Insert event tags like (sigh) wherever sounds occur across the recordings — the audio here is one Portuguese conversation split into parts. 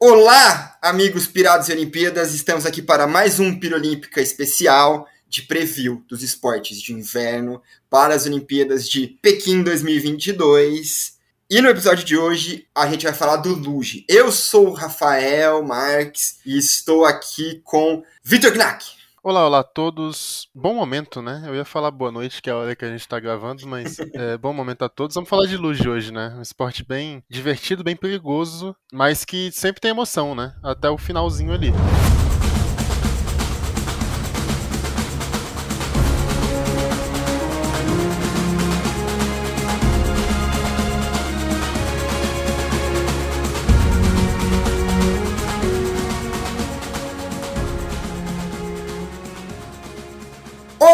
Olá, amigos pirados e Olimpíadas, estamos aqui para mais um Pirolímpica especial de preview dos esportes de inverno para as Olimpíadas de Pequim 2022. E no episódio de hoje a gente vai falar do Luge. Eu sou o Rafael Marques e estou aqui com Vitor Knack. Olá, olá a todos. Bom momento, né? Eu ia falar boa noite, que é a hora que a gente tá gravando, mas (laughs) é, bom momento a todos. Vamos falar de luge hoje, né? Um esporte bem divertido, bem perigoso, mas que sempre tem emoção, né? Até o finalzinho ali.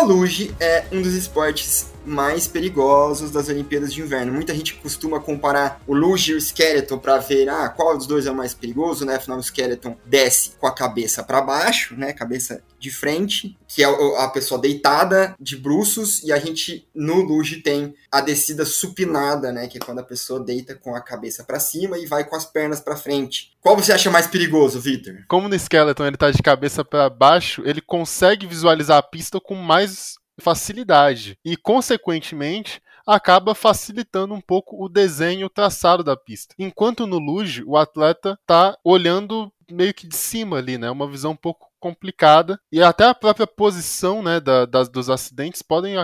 Luge é um dos esportes mais perigosos das Olimpíadas de Inverno. Muita gente costuma comparar o luge e o skeleton para ver ah, qual dos dois é o mais perigoso, né? Afinal, o skeleton desce com a cabeça para baixo, né? Cabeça de frente, que é a pessoa deitada de bruços, e a gente no luge tem a descida supinada, né? Que é quando a pessoa deita com a cabeça para cima e vai com as pernas para frente. Qual você acha mais perigoso, Victor? Como no skeleton ele tá de cabeça para baixo, ele consegue visualizar a pista com mais facilidade e, consequentemente, acaba facilitando um pouco o desenho traçado da pista. Enquanto no luge, o atleta está olhando meio que de cima ali, né? Uma visão um pouco complicada e até a própria posição né, da, das, dos acidentes podem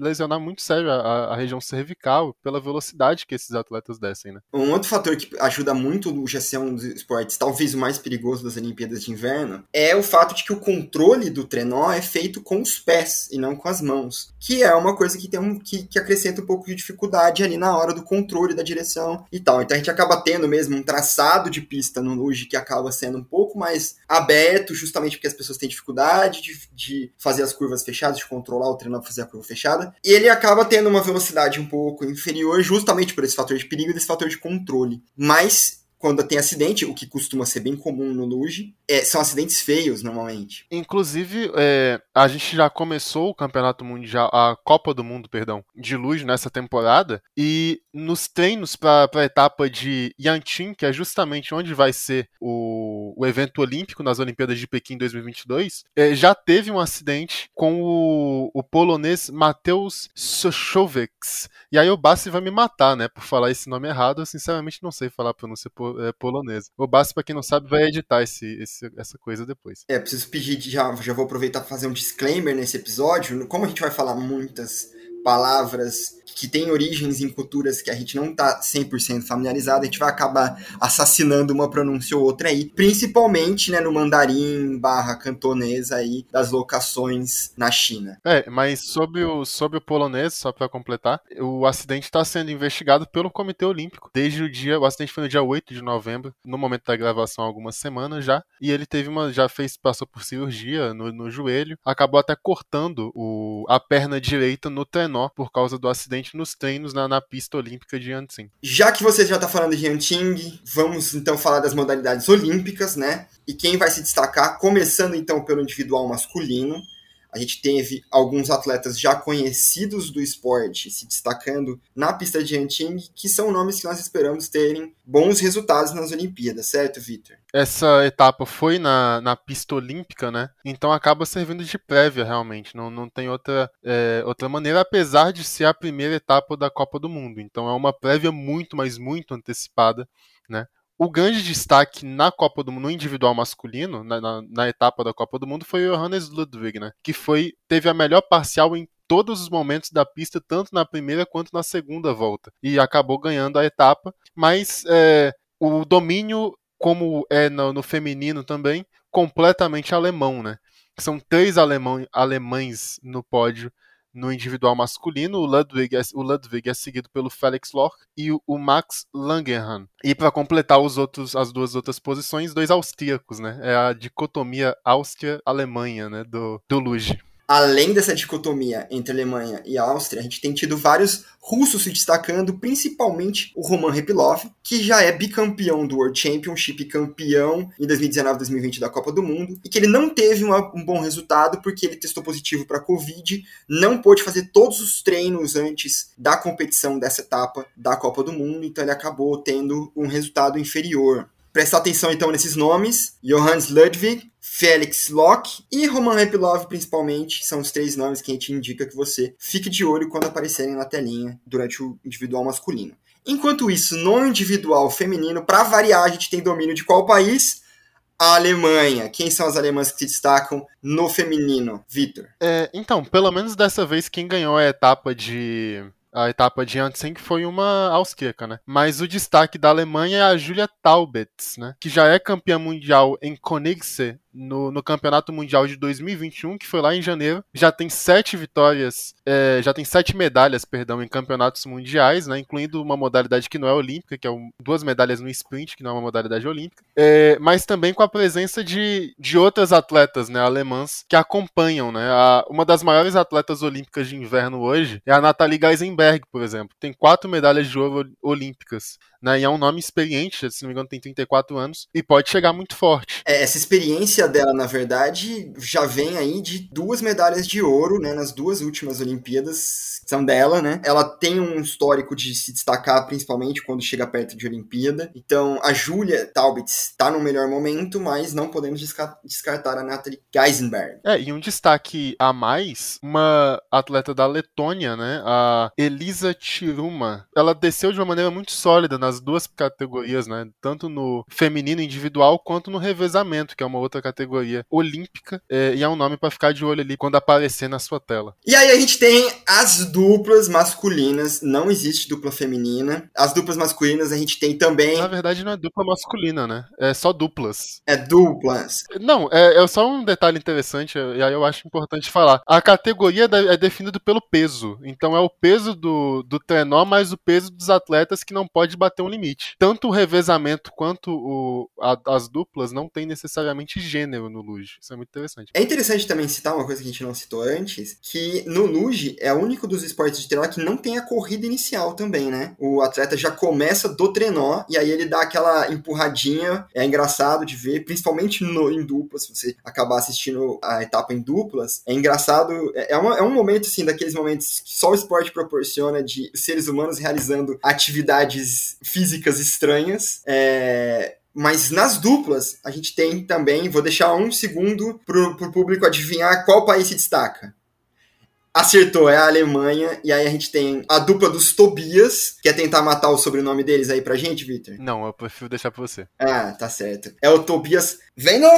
lesionar muito sério a, a, região cervical pela velocidade que esses atletas descem. Né? Um outro fator que ajuda muito o ser um dos esportes, talvez o mais perigoso das Olimpíadas de Inverno, é o fato de que o controle do trenó é feito com os pés e não com as mãos, que é uma coisa que tem um, que, que acrescenta um pouco de dificuldade ali na hora do controle da direção e tal. Então a gente acaba tendo mesmo um traçado de pista no luge que acaba sendo um pouco mais aberto, justamente justamente porque as pessoas têm dificuldade de, de fazer as curvas fechadas, de controlar o treinador fazer a curva fechada. E ele acaba tendo uma velocidade um pouco inferior, justamente por esse fator de perigo e desse fator de controle. Mas quando tem acidente, o que costuma ser bem comum no luge, é, são acidentes feios normalmente. Inclusive, é, a gente já começou o Campeonato Mundial, a Copa do Mundo, perdão, de luge nessa temporada, e nos treinos para a etapa de Yanqing, que é justamente onde vai ser o, o evento olímpico nas Olimpíadas de Pequim 2022, é, já teve um acidente com o, o polonês Mateusz Sochowiecz. E aí o Bassi vai me matar, né, por falar esse nome errado, eu sinceramente não sei falar a pronúncia é, polonesa. O Bassi, para quem não sabe, vai editar esse, esse, essa coisa depois. É, preciso pedir, já, já vou aproveitar para fazer um disclaimer nesse episódio. Como a gente vai falar muitas palavras que têm origens em culturas que a gente não está 100% familiarizado, a gente vai acabar assassinando uma pronúncia ou outra aí, principalmente né, no mandarim barra cantonesa aí das locações na China. É, mas sobre o, sobre o polonês, só para completar, o acidente está sendo investigado pelo Comitê Olímpico desde o dia, o acidente foi no dia 8 de novembro, no momento da gravação algumas semanas já, e ele teve uma, já fez, passou por cirurgia no, no joelho, acabou até cortando o, a perna direita no por causa do acidente nos treinos na, na pista olímpica de Yanqing. Já que você já está falando de Yanqing, vamos então falar das modalidades olímpicas, né? E quem vai se destacar, começando então pelo individual masculino. A gente teve alguns atletas já conhecidos do esporte se destacando na pista de Yanqing, que são nomes que nós esperamos terem bons resultados nas Olimpíadas, certo, Victor? Essa etapa foi na, na pista olímpica, né? Então acaba servindo de prévia, realmente. Não, não tem outra, é, outra maneira, apesar de ser a primeira etapa da Copa do Mundo. Então é uma prévia muito, mas muito antecipada, né? O grande destaque na Copa do Mundo, no individual masculino, na, na, na, etapa da Copa do Mundo, foi o Johannes Ludwig, né? Que foi, teve a melhor parcial em todos os momentos da pista, tanto na primeira quanto na segunda volta. E acabou ganhando a etapa, mas é, o domínio, como é no, no, feminino também, completamente alemão, né? São três alemão, alemães no pódio no individual masculino, o Ludwig, é, o Ludwig é seguido pelo Felix Loch e o, o Max Langerhans. E para completar os outros, as duas outras posições, dois austríacos, né? É a dicotomia Áustria-Alemanha, né? Do, do Luge além dessa dicotomia entre Alemanha e Áustria, a gente tem tido vários russos se destacando, principalmente o Roman Repilov, que já é bicampeão do World Championship, campeão em 2019 2020 da Copa do Mundo, e que ele não teve uma, um bom resultado porque ele testou positivo para Covid, não pôde fazer todos os treinos antes da competição dessa etapa da Copa do Mundo, então ele acabou tendo um resultado inferior. Prestar atenção então nesses nomes: Johannes Ludwig, Felix Locke e Roman Repilov, principalmente, são os três nomes que a gente indica que você fique de olho quando aparecerem na telinha durante o individual masculino. Enquanto isso, no individual feminino, para variar, a gente tem domínio de qual país? A Alemanha. Quem são as alemãs que se destacam no feminino, Vitor? É, então, pelo menos dessa vez, quem ganhou a etapa de a etapa de Antsen, que foi uma austríaca, né? Mas o destaque da Alemanha é a Julia Taubitz, né? Que já é campeã mundial em Königse no, no Campeonato Mundial de 2021, que foi lá em janeiro. Já tem sete vitórias, é, já tem sete medalhas, perdão, em campeonatos mundiais, né, incluindo uma modalidade que não é olímpica, que é um, duas medalhas no sprint, que não é uma modalidade olímpica, é, mas também com a presença de, de outras atletas né, alemãs que acompanham. Né, a, uma das maiores atletas olímpicas de inverno hoje é a Nathalie Geisenberg, por exemplo. Tem quatro medalhas de ouro olímpicas né? E é um nome experiente, se não me engano, tem 34 anos e pode chegar muito forte. É, essa experiência dela, na verdade, já vem aí de duas medalhas de ouro, né? Nas duas últimas Olimpíadas são dela, né? Ela tem um histórico de se destacar, principalmente quando chega perto de Olimpíada. Então, a Julia Taubitz está no melhor momento, mas não podemos descartar a Natalie Geisenberg. É, e um destaque a mais, uma atleta da Letônia, né? A Elisa Tiruma. Ela desceu de uma maneira muito sólida nas duas categorias, né? Tanto no feminino individual quanto no revezamento, que é uma outra categoria olímpica, é, e é um nome para ficar de olho ali quando aparecer na sua tela. E aí a gente tem as duplas masculinas, não existe dupla feminina. As duplas masculinas a gente tem também. Na verdade, não é dupla masculina, né? É só duplas. É duplas. Não, é, é só um detalhe interessante, e aí eu acho importante falar. A categoria é definida pelo peso. Então é o peso do, do trenó mais o peso dos atletas que não pode bater um limite. Tanto o revezamento quanto o, a, as duplas não tem necessariamente gênero no luge. Isso é muito interessante. É interessante também citar uma coisa que a gente não citou antes, que no luge é o único dos esportes de trenó que não tem a corrida inicial também, né? O atleta já começa do trenó e aí ele dá aquela empurradinha. É engraçado de ver, principalmente no, em duplas, se você acabar assistindo a etapa em duplas. É engraçado, é, é, uma, é um momento, assim, daqueles momentos que só o esporte proporciona de seres humanos realizando atividades físicas estranhas. É, mas nas duplas, a gente tem também, vou deixar um segundo para o público adivinhar qual país se destaca. Acertou, é a Alemanha. E aí a gente tem a dupla dos Tobias. Quer tentar matar o sobrenome deles aí pra gente, Victor? Não, eu prefiro deixar pra você. Ah, tá certo. É o Tobias Venno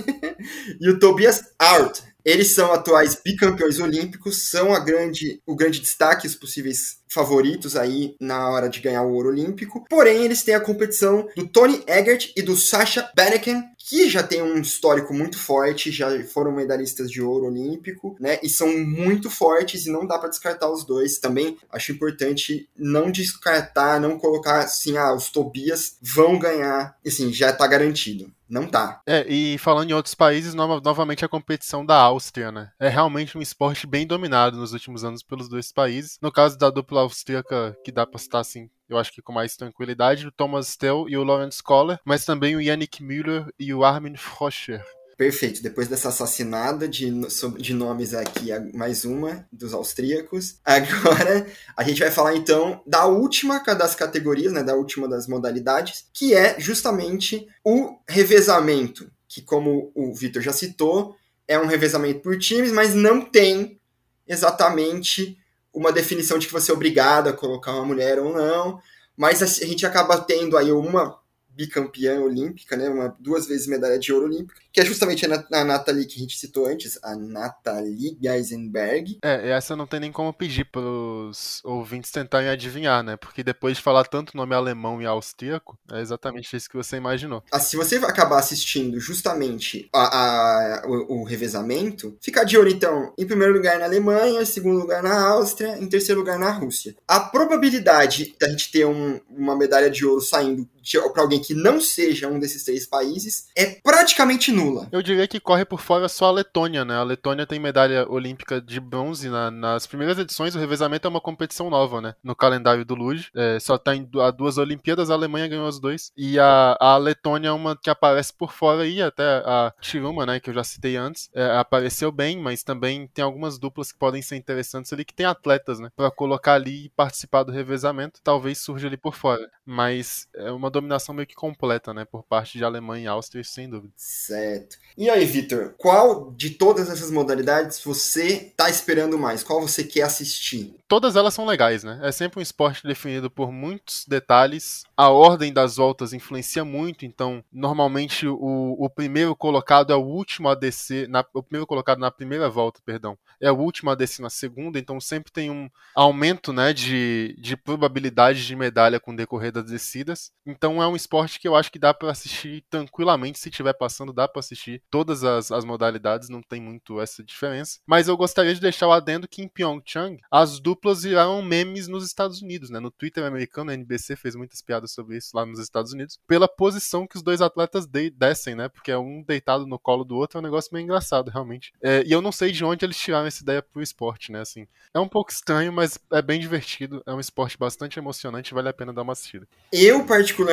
(laughs) e o Tobias Art. Eles são atuais bicampeões olímpicos, são a grande, o grande destaque, os possíveis favoritos aí na hora de ganhar o ouro olímpico. Porém, eles têm a competição do Tony Eggert e do Sasha Beneken, que já tem um histórico muito forte, já foram medalhistas de ouro olímpico, né? E são muito fortes e não dá para descartar os dois. Também acho importante não descartar, não colocar assim, ah, os Tobias vão ganhar, assim, já tá garantido. Não tá. É, e falando em outros países, no novamente a competição da Áustria, né? É realmente um esporte bem dominado nos últimos anos pelos dois países. No caso da dupla austríaca, que dá pra citar assim, eu acho que com mais tranquilidade, o Thomas Stell e o Lawrence Kohler, mas também o Yannick Müller e o Armin Froscher. Perfeito. Depois dessa assassinada de, de nomes aqui, mais uma dos austríacos. (laughs) Agora a gente vai falar então da última das categorias, né, da última das modalidades, que é justamente o revezamento, que como o Vitor já citou, é um revezamento por times, mas não tem exatamente uma definição de que você é obrigado a colocar uma mulher ou não. Mas a gente acaba tendo aí uma bicampeã olímpica, né? Uma, duas vezes medalha de ouro olímpica, que é justamente a, a Nathalie que a gente citou antes, a Nathalie Geisenberg. É, essa não tem nem como pedir pros ouvintes tentarem adivinhar, né? Porque depois de falar tanto nome alemão e austríaco, é exatamente isso que você imaginou. Ah, se você acabar assistindo justamente a, a, o, o revezamento, fica de olho então, em primeiro lugar na Alemanha, em segundo lugar na Áustria, em terceiro lugar na Rússia. A probabilidade da gente ter um, uma medalha de ouro saindo para alguém que não seja um desses três países é praticamente nula. Eu diria que corre por fora só a Letônia, né? A Letônia tem medalha olímpica de bronze na, nas primeiras edições. O revezamento é uma competição nova, né? No calendário do Luge. É, só tá em a duas Olimpíadas, a Alemanha ganhou as dois. E a, a Letônia é uma que aparece por fora aí, até a Chiruma, né? Que eu já citei antes. É, apareceu bem, mas também tem algumas duplas que podem ser interessantes ali, que tem atletas, né? Pra colocar ali e participar do revezamento. Talvez surja ali por fora. Mas é uma dominação meio que completa, né? Por parte de Alemanha e Áustria, sem dúvida. Certo. E aí, Vitor, qual de todas essas modalidades você tá esperando mais? Qual você quer assistir? Todas elas são legais, né? É sempre um esporte definido por muitos detalhes. A ordem das voltas influencia muito, então normalmente o, o primeiro colocado é o último a descer, na, o primeiro colocado na primeira volta, perdão, é o último a descer na segunda, então sempre tem um aumento, né, de, de probabilidade de medalha com o decorrer das descidas. Então é um esporte que eu acho que dá para assistir tranquilamente, se estiver passando, dá para assistir todas as, as modalidades, não tem muito essa diferença. Mas eu gostaria de deixar o adendo que em Pyeongchang as duplas viraram memes nos Estados Unidos, né? No Twitter americano, a NBC fez muitas piadas sobre isso lá nos Estados Unidos, pela posição que os dois atletas de descem, né? Porque é um deitado no colo do outro, é um negócio meio engraçado, realmente. É, e eu não sei de onde eles tiraram essa ideia pro esporte, né? Assim, é um pouco estranho, mas é bem divertido, é um esporte bastante emocionante, vale a pena dar uma assistida. Eu, particularmente,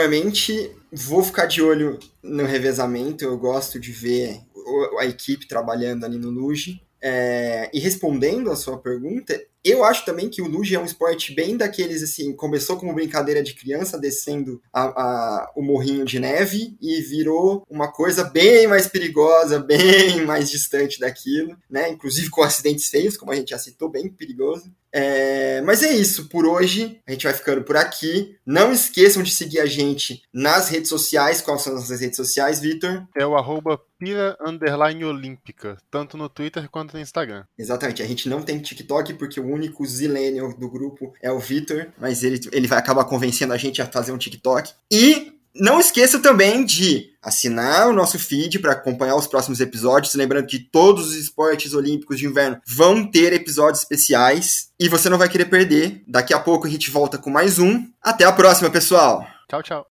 vou ficar de olho no revezamento, eu gosto de ver a equipe trabalhando ali no Luge. É, e respondendo a sua pergunta, eu acho também que o luge é um esporte bem daqueles, assim, começou como brincadeira de criança, descendo a, a, o morrinho de neve e virou uma coisa bem mais perigosa, (laughs) bem mais distante daquilo, né? Inclusive com acidentes feios, como a gente já citou, bem perigoso. É, mas é isso, por hoje a gente vai ficando por aqui. Não esqueçam de seguir a gente nas redes sociais. Quais são as nossas redes sociais, Vitor? É o arroba pira underline olímpica, tanto no Twitter quanto no Instagram. Exatamente, a gente não tem TikTok porque o único zillennial do grupo é o Vitor, mas ele, ele vai acabar convencendo a gente a fazer um TikTok. E não esqueça também de assinar o nosso feed para acompanhar os próximos episódios. Lembrando que todos os esportes olímpicos de inverno vão ter episódios especiais e você não vai querer perder. Daqui a pouco a gente volta com mais um. Até a próxima, pessoal! Tchau, tchau.